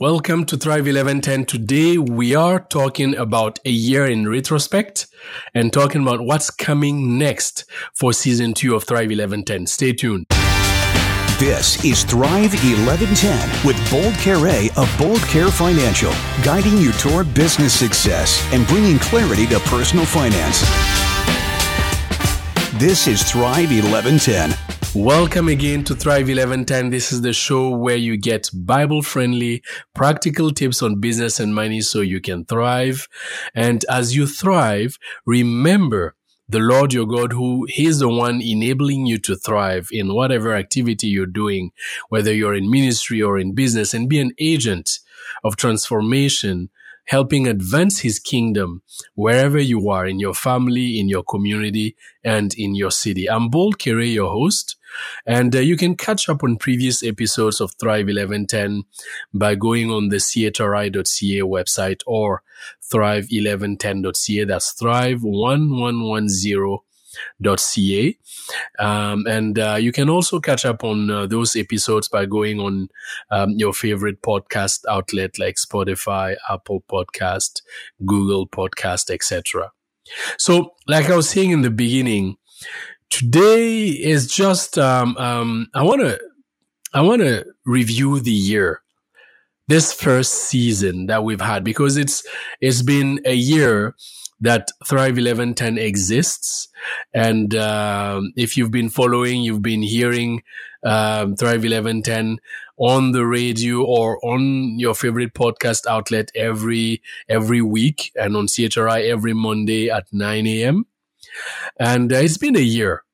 Welcome to Thrive 1110. Today we are talking about a year in retrospect and talking about what's coming next for season two of Thrive 1110. Stay tuned. This is Thrive 1110 with Bold Kere of Bold Kere Financial, guiding you toward business success and bringing clarity to personal finance. This is Thrive 1110. Welcome again to Thrive 1110. This is the show where you get Bible friendly, practical tips on business and money so you can thrive. And as you thrive, remember the Lord your God, who He's the one enabling you to thrive in whatever activity you're doing, whether you're in ministry or in business, and be an agent of transformation helping advance his kingdom wherever you are in your family, in your community, and in your city. I'm Bold Kere, your host. And uh, you can catch up on previous episodes of Thrive 1110 by going on the chri.ca website or thrive1110.ca. That's thrive1110 ca um, and uh, you can also catch up on uh, those episodes by going on um, your favorite podcast outlet like spotify apple podcast google podcast etc so like i was saying in the beginning today is just um, um, I want to I want to review the year, this first season that we've had because it's it's been a year that Thrive 1110 exists, and um, if you've been following, you've been hearing um, Thrive 1110 on the radio or on your favorite podcast outlet every every week, and on CHRI every Monday at 9 a.m. And uh, it's been a year.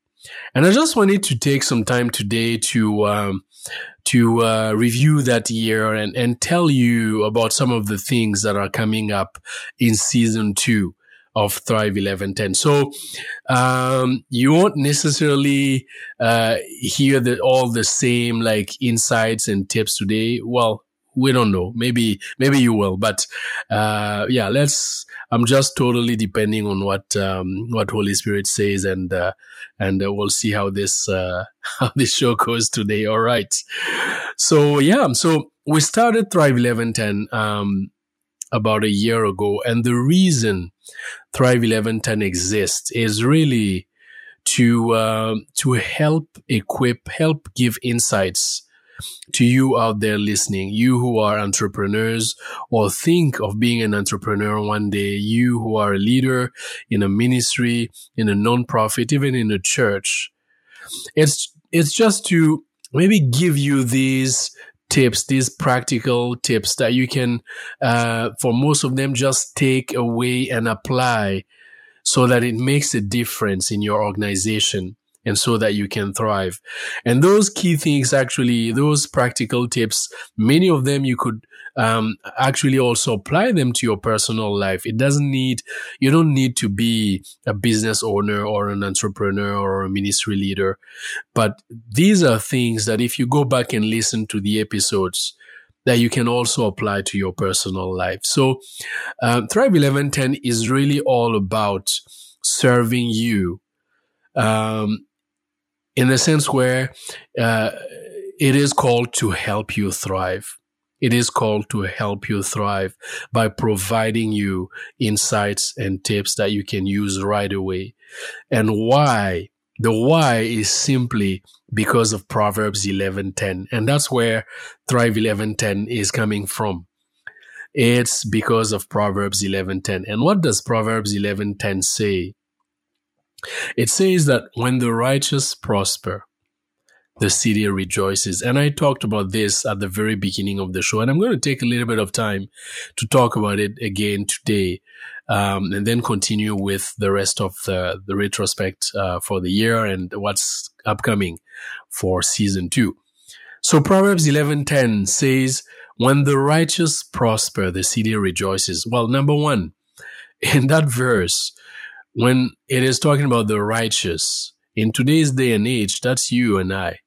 And I just wanted to take some time today to, um, to uh, review that year and, and tell you about some of the things that are coming up in season two of Thrive 1110. So, um, you won't necessarily, uh, hear the, all the same like insights and tips today. Well, we don't know. Maybe, maybe you will, but, uh, yeah, let's, I'm just totally depending on what, um, what Holy Spirit says and, uh, and uh, we'll see how this, uh, how this show goes today. All right. So yeah, so we started Thrive 1110, um, about a year ago. And the reason Thrive 1110 exists is really to, uh, to help equip, help give insights to you out there listening, you who are entrepreneurs or think of being an entrepreneur one day, you who are a leader in a ministry, in a nonprofit, even in a church. It's, it's just to maybe give you these tips, these practical tips that you can, uh, for most of them, just take away and apply so that it makes a difference in your organization and so that you can thrive. And those key things, actually, those practical tips, many of them you could um, actually also apply them to your personal life. It doesn't need, you don't need to be a business owner or an entrepreneur or a ministry leader. But these are things that if you go back and listen to the episodes, that you can also apply to your personal life. So, um, Thrive 1110 is really all about serving you um, in the sense where uh, it is called to help you thrive. It is called to help you thrive by providing you insights and tips that you can use right away. And why? The why is simply because of Proverbs 11:10. And that's where Thrive 11:10 is coming from. It's because of Proverbs 11:10. And what does Proverbs 11:10 say? It says that when the righteous prosper, the city rejoices. And I talked about this at the very beginning of the show, and I'm going to take a little bit of time to talk about it again today, um, and then continue with the rest of the, the retrospect uh, for the year and what's upcoming for season two. So Proverbs 11:10 says, "When the righteous prosper, the city rejoices." Well, number one, in that verse, when it is talking about the righteous, in today's day and age, that's you and I.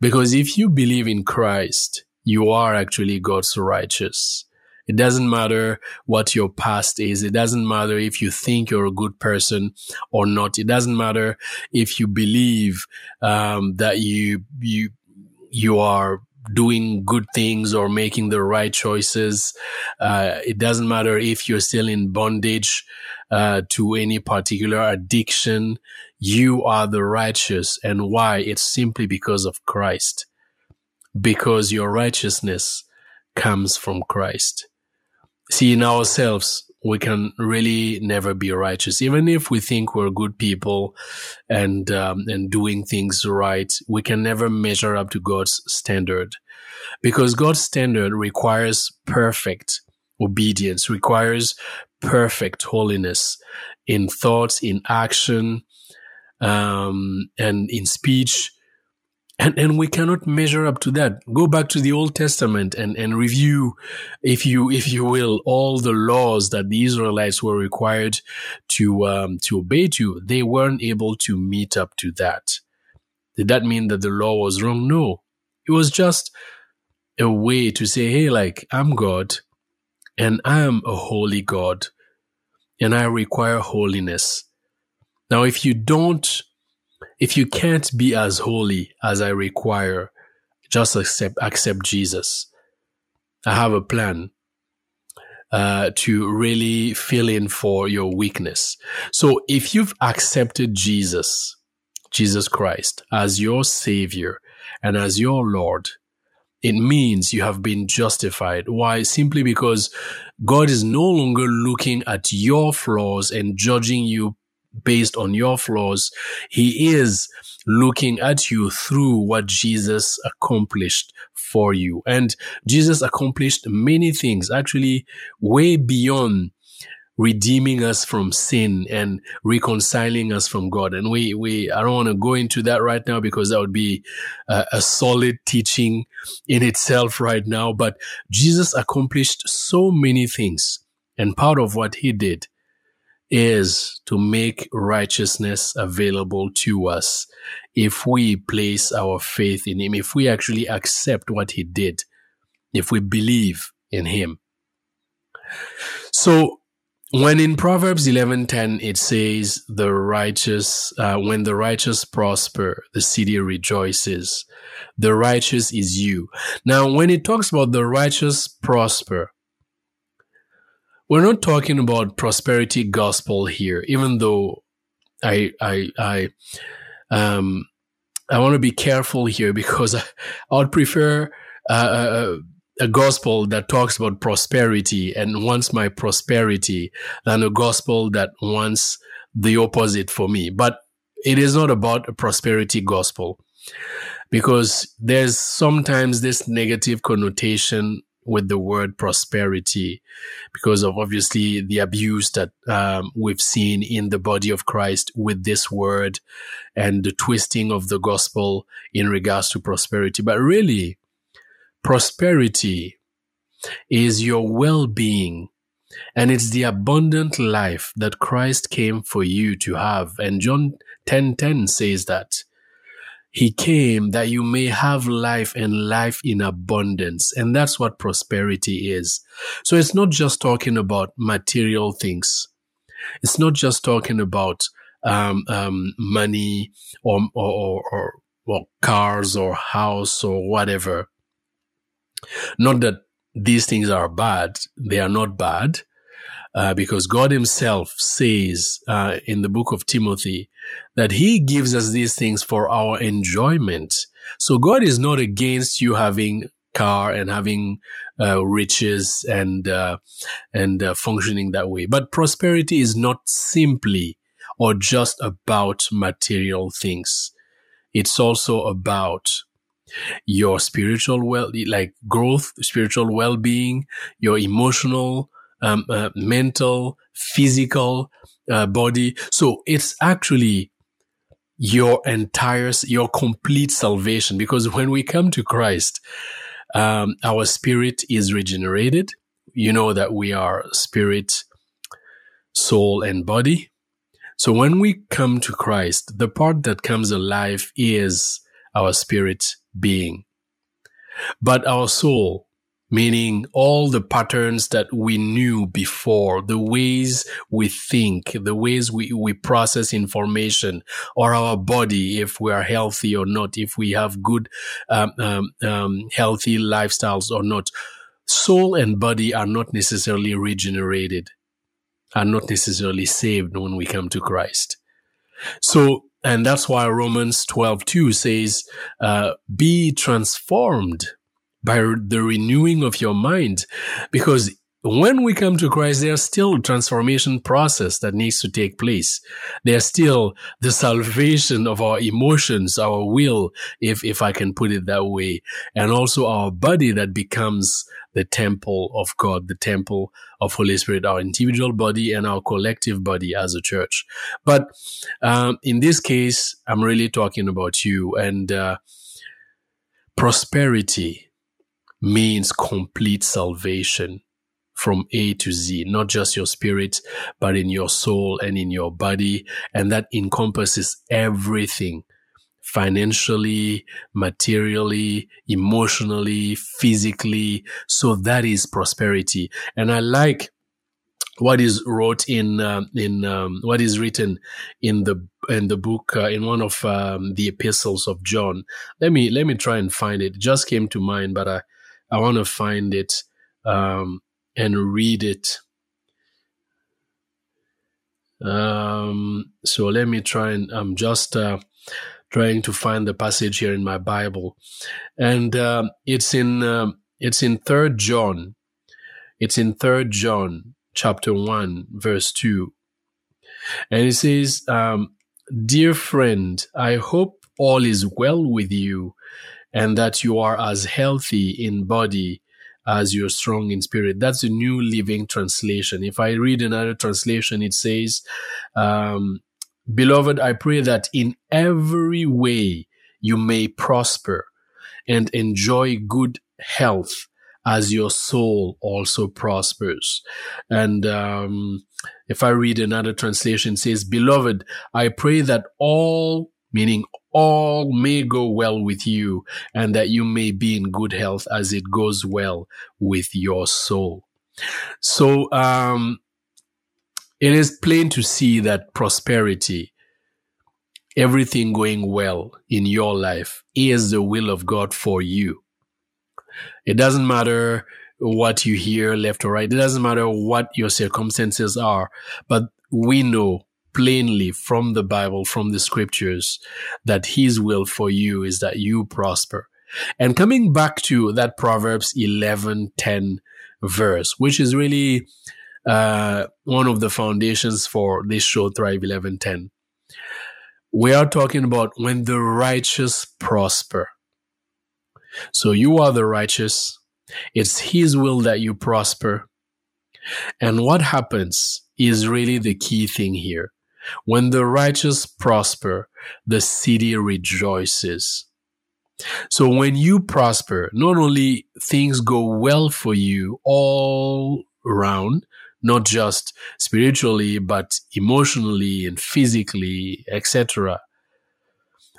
Because if you believe in Christ, you are actually God's righteous. It doesn't matter what your past is. It doesn't matter if you think you're a good person or not. It doesn't matter if you believe um, that you you you are doing good things or making the right choices. Uh, it doesn't matter if you're still in bondage uh, to any particular addiction. You are the righteous. And why? It's simply because of Christ. Because your righteousness comes from Christ. See, in ourselves, we can really never be righteous. Even if we think we're good people and, um, and doing things right, we can never measure up to God's standard because God's standard requires perfect obedience, requires perfect holiness in thoughts, in action, um, and in speech and and we cannot measure up to that. Go back to the old testament and and review if you if you will all the laws that the israelites were required to um, to obey to. They weren't able to meet up to that. Did that mean that the law was wrong? No. It was just a way to say hey like i'm god and i am a holy god and i require holiness. Now if you don't if you can't be as holy as I require, just accept accept Jesus. I have a plan uh, to really fill in for your weakness. So if you've accepted Jesus, Jesus Christ, as your Savior and as your Lord, it means you have been justified. Why? Simply because God is no longer looking at your flaws and judging you based on your flaws. He is looking at you through what Jesus accomplished for you. And Jesus accomplished many things, actually way beyond redeeming us from sin and reconciling us from God. And we, we, I don't want to go into that right now because that would be a, a solid teaching in itself right now. But Jesus accomplished so many things. And part of what he did is to make righteousness available to us. If we place our faith in Him, if we actually accept what He did, if we believe in Him. So, when in Proverbs 11:10 it says the righteous uh, when the righteous prosper the city rejoices. The righteous is you. Now when it talks about the righteous prosper we're not talking about prosperity gospel here, even though I, I, I, um, I want to be careful here because I, would prefer uh, a gospel that talks about prosperity and wants my prosperity than a gospel that wants the opposite for me. But it is not about a prosperity gospel because there's sometimes this negative connotation with the word prosperity because of obviously the abuse that um, we've seen in the body of Christ with this word and the twisting of the gospel in regards to prosperity. But really, prosperity is your well-being and it's the abundant life that Christ came for you to have. And John 10:10 10, says that he came that you may have life and life in abundance. And that's what prosperity is. So it's not just talking about material things. It's not just talking about um, um, money or, or, or, or cars or house or whatever. Not that these things are bad. They are not bad. Uh, because God Himself says uh, in the book of Timothy that He gives us these things for our enjoyment. So God is not against you having car and having uh, riches and uh, and uh, functioning that way. But prosperity is not simply or just about material things. It's also about your spiritual well, like growth, spiritual well-being, your emotional um, uh, mental, physical uh, body. So it's actually your entire, your complete salvation. Because when we come to Christ, um, our spirit is regenerated. You know that we are spirit, soul, and body. So when we come to Christ, the part that comes alive is our spirit being. But our soul meaning all the patterns that we knew before, the ways we think, the ways we, we process information, or our body, if we are healthy or not, if we have good, um, um, um, healthy lifestyles or not. Soul and body are not necessarily regenerated, are not necessarily saved when we come to Christ. So, and that's why Romans 12, 2 says, uh, be transformed by the renewing of your mind. Because when we come to Christ, there's still a transformation process that needs to take place. There's still the salvation of our emotions, our will, if, if I can put it that way, and also our body that becomes the temple of God, the temple of Holy Spirit, our individual body and our collective body as a church. But um, in this case, I'm really talking about you and uh, prosperity means complete salvation from A to Z, not just your spirit, but in your soul and in your body. And that encompasses everything financially, materially, emotionally, physically. So that is prosperity. And I like what is wrote in uh, in um, what is written in the in the book uh, in one of um, the epistles of John. Let me let me try and find it. it just came to mind, but I I want to find it um, and read it. Um, so let me try and I'm just uh, trying to find the passage here in my Bible, and uh, it's in uh, it's in Third John. It's in Third John chapter one verse two, and it says, um, "Dear friend, I hope all is well with you." And that you are as healthy in body as you're strong in spirit. That's a New Living Translation. If I read another translation, it says, um, Beloved, I pray that in every way you may prosper and enjoy good health as your soul also prospers. And um, if I read another translation, says, Beloved, I pray that all, meaning all may go well with you and that you may be in good health as it goes well with your soul. So, um, it is plain to see that prosperity, everything going well in your life is the will of God for you. It doesn't matter what you hear left or right. It doesn't matter what your circumstances are, but we know plainly from the Bible, from the scriptures, that his will for you is that you prosper. And coming back to that Proverbs 11, 10 verse, which is really, uh, one of the foundations for this show, Thrive 11, 10. We are talking about when the righteous prosper. So you are the righteous. It's his will that you prosper. And what happens is really the key thing here. When the righteous prosper, the city rejoices. So when you prosper, not only things go well for you all around, not just spiritually, but emotionally and physically, etc.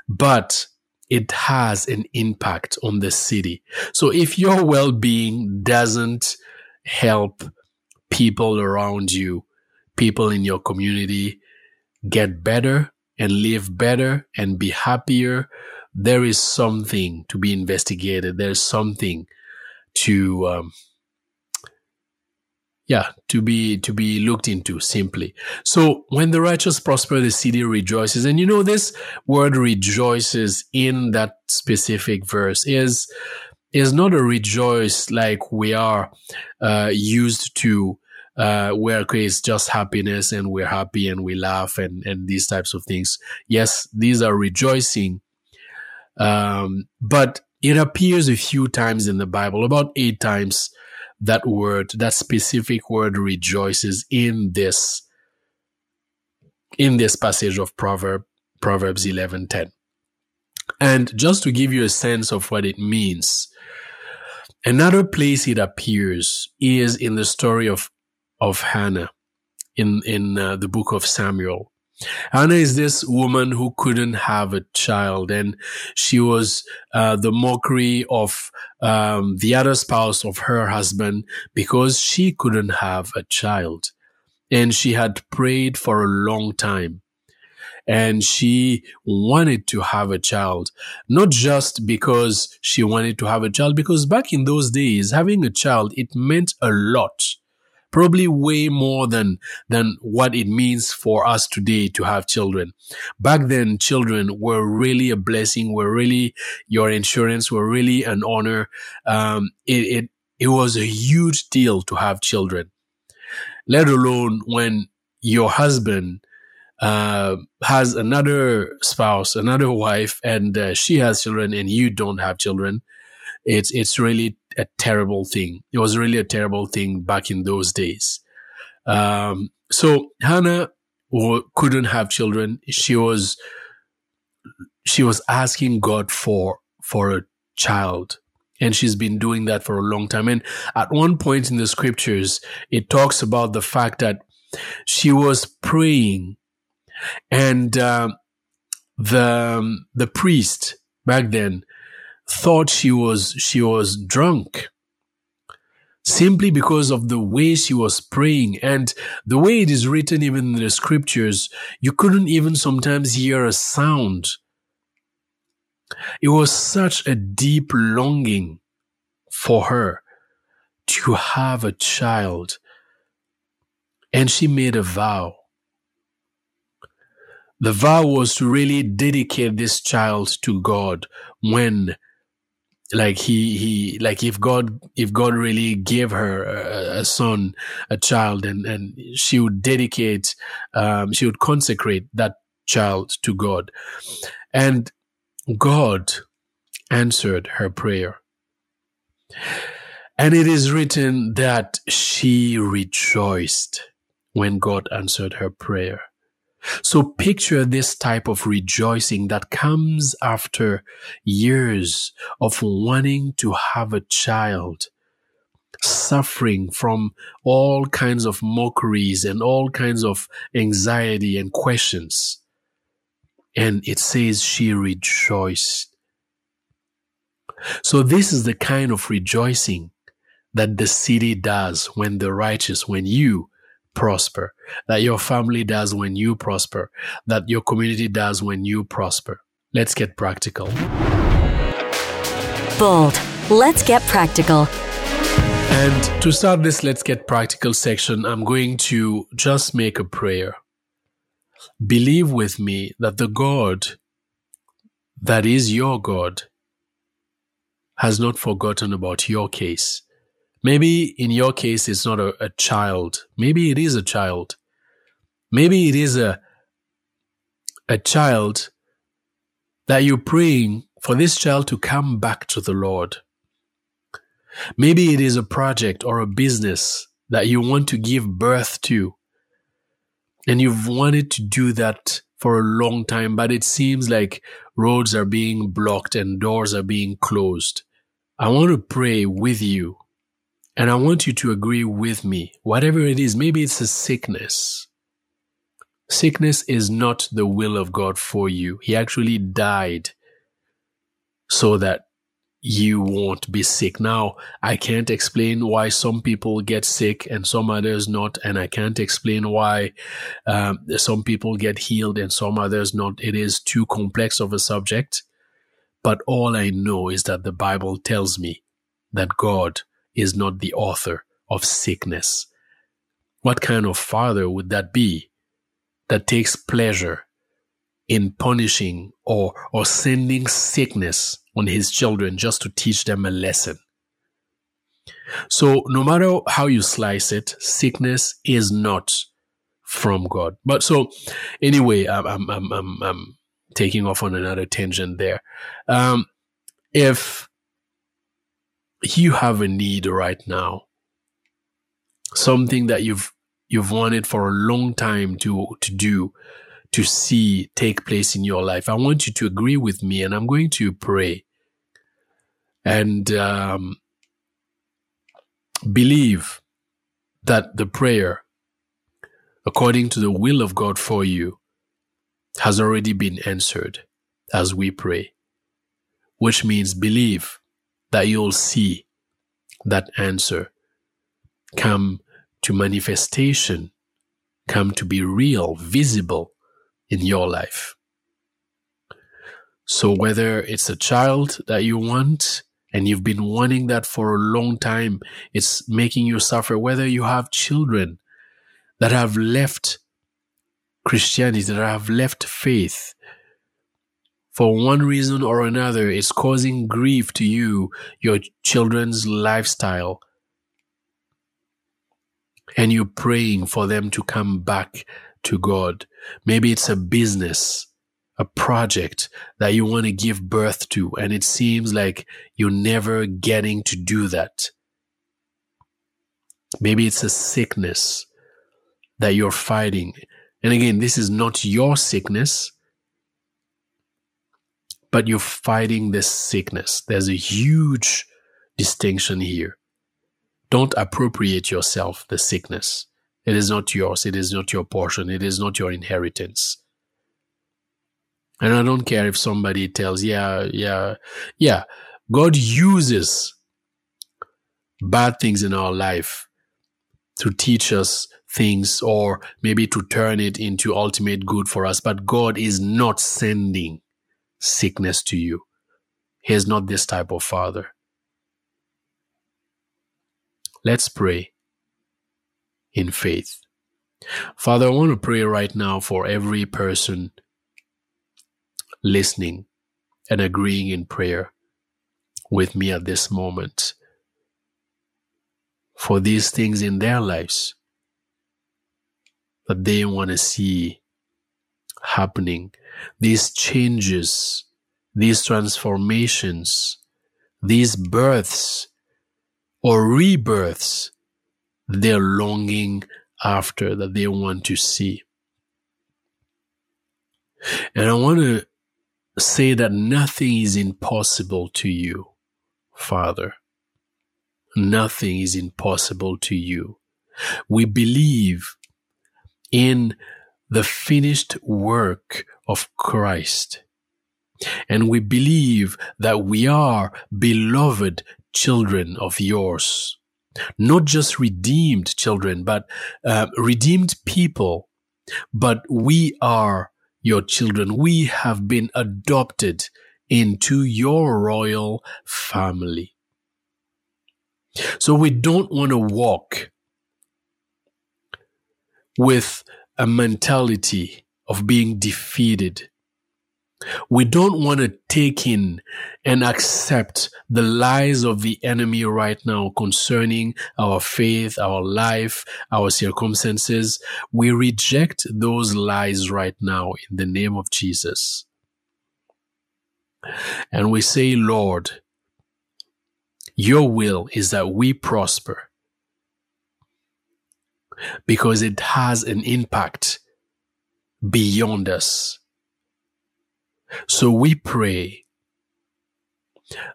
But it has an impact on the city. So if your well-being doesn't help people around you, people in your community, get better and live better and be happier, there is something to be investigated. There's something to, um, yeah, to be, to be looked into simply. So when the righteous prosper, the city rejoices. And you know, this word rejoices in that specific verse is, is not a rejoice like we are, uh, used to, uh, where it's just happiness and we're happy and we laugh and, and these types of things. Yes, these are rejoicing. Um, but it appears a few times in the Bible, about eight times that word, that specific word rejoices in this, in this passage of Proverb, Proverbs 11:10. And just to give you a sense of what it means, another place it appears is in the story of of Hannah in in uh, the book of Samuel. Hannah is this woman who couldn't have a child, and she was uh, the mockery of um, the other spouse of her husband because she couldn't have a child. And she had prayed for a long time. And she wanted to have a child, not just because she wanted to have a child, because back in those days, having a child, it meant a lot probably way more than than what it means for us today to have children. Back then children were really a blessing were really your insurance were really an honor. Um, it, it it was a huge deal to have children. Let alone when your husband uh, has another spouse, another wife, and uh, she has children, and you don't have children. It's it's really a terrible thing. It was really a terrible thing back in those days. Um, so Hannah couldn't have children. She was she was asking God for for a child. And she's been doing that for a long time. And at one point in the scriptures, it talks about the fact that she was praying and uh, the the priest back then thought she was she was drunk simply because of the way she was praying. And the way it is written even in the scriptures you couldn't even sometimes hear a sound. It was such a deep longing for her to have a child. And she made a vow. The vow was to really dedicate this child to God when like he he like if god if god really gave her a, a, son a child and and she would dedicate um she would consecrate that child to god. And god answered her prayer. And it is written that she rejoiced when god answered her prayer so picture this type of rejoicing that comes after years of wanting to have a child, suffering from all kinds of mockeries and all kinds of anxiety and questions. And it says she rejoiced. So this is the kind of rejoicing that the city does when the righteous, when you, prosper, that your family does when you prosper, that your community does when you prosper. Let's get practical. Bold. Let's get practical. And to start this Let's Get Practical section, I'm going to just make a prayer. Believe with me that the God that is your God has not forgotten about your case. Maybe in your case, it's not a, a child. Maybe it is a child. Maybe it is a, a child that you're praying for this child to come back to the Lord. Maybe it is a project or a business that you want to give birth to. And you've wanted to do that for a long time, but it seems like roads are being blocked and doors are being closed. I want to pray with you and I want you to agree with me, whatever it is, maybe it's a sickness. Sickness is not the will of God for you. He actually died so that you won't be sick. Now, I can't explain why some people get sick and some others not, and I can't explain why um, some people get healed and some others not. It is too complex of a subject. But all I know is that the Bible tells me that God is not the author of sickness. What kind of father would that be that takes pleasure in punishing or, or sending sickness on his children just to teach them a lesson? So no matter how you slice it, sickness is not from God. But so anyway, I'm, I'm, I'm, I'm, I'm taking off on another tangent there. Um, if you have a need right now, something that you've you've wanted for a long time to to do, to see take place in your life. I want you to agree with me, and I'm going to pray and um, believe that the prayer, according to the will of God for you, has already been answered as we pray, which means believe that you'll see that answer come to manifestation, come to be real, visible in your life. So whether it's a child that you want and you've been wanting that for a long time, it's making you suffer, whether you have children that have left Christianity, that have left faith, for one reason or another, is causing grief to you, your children's lifestyle. And you're praying for them to come back to God. Maybe it's a business, a project that you want to give birth to, and it seems like you're never getting to do that. Maybe it's a sickness that you're fighting. And again, this is not your sickness but you're fighting this sickness. There's a huge distinction here. Don't appropriate yourself the sickness. It is not yours. It is not your portion. It is not your inheritance. And I don't care if somebody tells, yeah, yeah, yeah, God uses bad things in our life to teach us things or maybe to turn it into ultimate good for us. But God is not sending sickness to you. He is not this type of father. Let's pray in faith. Father, I want to pray right now for every person listening and agreeing in prayer with me at this moment for these things in their lives that they want to see happening these changes, these transformations, these births or rebirths they're longing after that they want to see. And I want to say that nothing is impossible to you, Father. Nothing is impossible to you. We believe in the finished work of Christ. And we believe that we are beloved children of yours. Not just redeemed children, but uh, redeemed people. But we are your children. We have been adopted into your royal family. So we don't want to walk with a mentality of being defeated. We don't want to take in and accept the lies of the enemy right now concerning our faith, our life, our circumstances. We reject those lies right now in the name of Jesus. And we say, Lord, your will is that we prosper because it has an impact beyond us. So we pray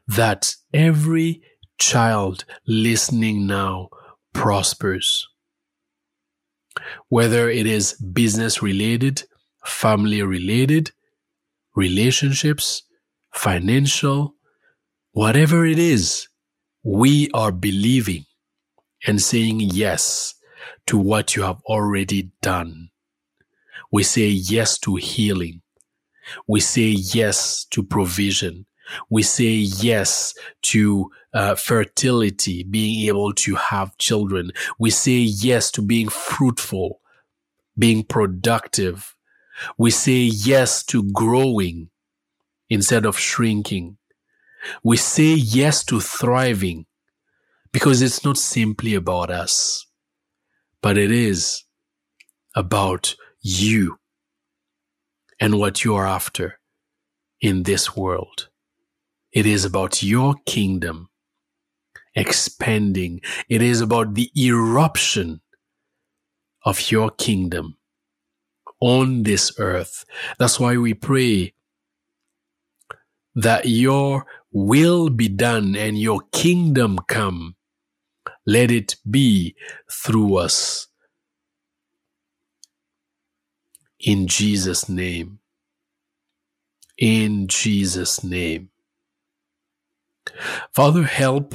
that every child listening now prospers. Whether it is business related, family related, relationships, financial, whatever it is, we are believing and saying yes to what you have already done. We say yes to healing. We say yes to provision. We say yes to uh, fertility, being able to have children. We say yes to being fruitful, being productive. We say yes to growing instead of shrinking. We say yes to thriving because it's not simply about us but it is about you and what you are after in this world. It is about your kingdom expanding. It is about the eruption of your kingdom on this earth. That's why we pray that your will be done and your kingdom come let it be through us. In Jesus' name, in Jesus' name. Father, help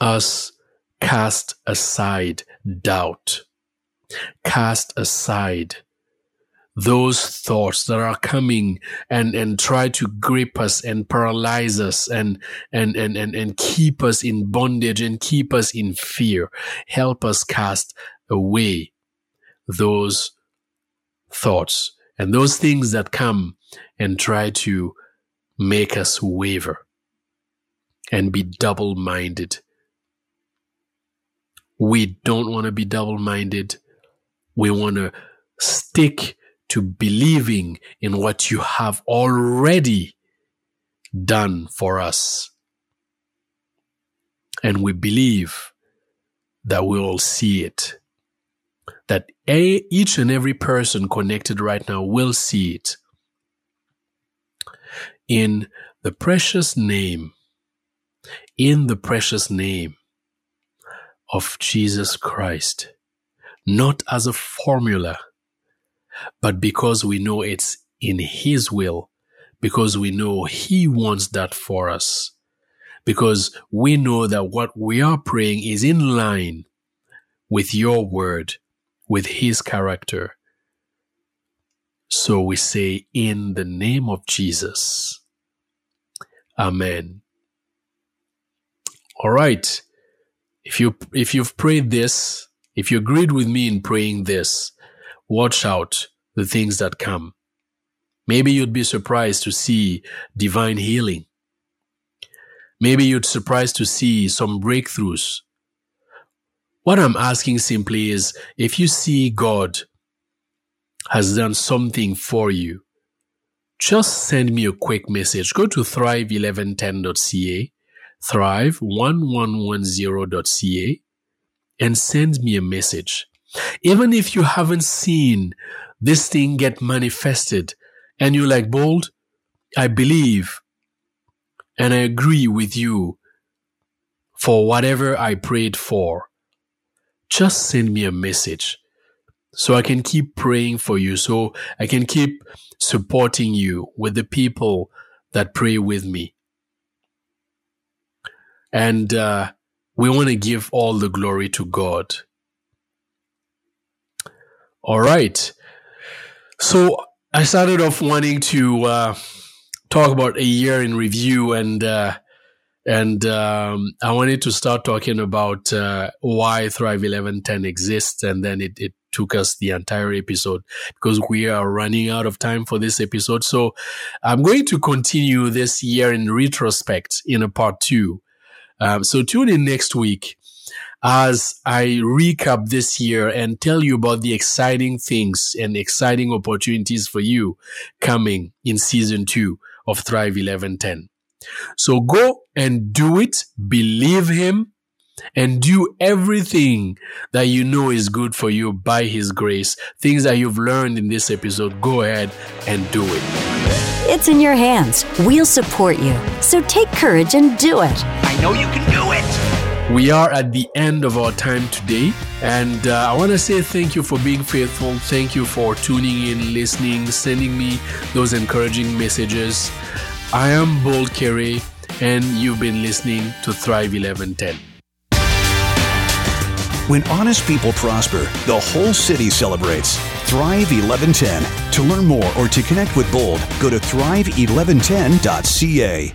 us cast aside doubt, cast aside those thoughts that are coming and, and try to grip us and paralyze us and, and, and, and, and keep us in bondage and keep us in fear. Help us cast away those thoughts and those things that come and try to make us waver and be double minded. We don't want to be double minded. We want to stick to believing in what you have already done for us. And we believe that we will see it. A, each and every person connected right now will see it. In the precious name, in the precious name of Jesus Christ, not as a formula but because we know it's in His will, because we know He wants that for us, because we know that what we are praying is in line with your word, with His character. So we say, in the name of Jesus. Amen. All right. If you, if you've prayed this, if you agreed with me in praying this, watch out the things that come. Maybe you'd be surprised to see divine healing. Maybe you'd surprised to see some breakthroughs. What I'm asking simply is if you see God has done something for you, just send me a quick message. Go to thrive1110.ca, thrive1110.ca, and send me a message. Even if you haven't seen this thing get manifested and you're like, bold, I believe and I agree with you for whatever I prayed for. Just send me a message so I can keep praying for you, so I can keep supporting you with the people that pray with me. And uh, we want to give all the glory to God. All right. So I started off wanting to uh, talk about a year in review, and uh, and um, I wanted to start talking about uh, why Thrive Eleven Ten exists, and then it, it took us the entire episode because we are running out of time for this episode. So I'm going to continue this year in retrospect in a part two. Um, so tune in next week as I recap this year and tell you about the exciting things and exciting opportunities for you coming in season two of Thrive 1110. So go and do it, believe him, and do everything that you know is good for you by his grace. Things that you've learned in this episode, go ahead and do it. It's in your hands. We'll support you. So take courage and do it. I know you can do it. We are at the end of our time today, and uh, I want to say thank you for being faithful. Thank you for tuning in, listening, sending me those encouraging messages. I am Bold Kere, and you've been listening to Thrive 1110. When honest people prosper, the whole city celebrates. Thrive 1110. To learn more or to connect with Bold, go to thrive1110.ca.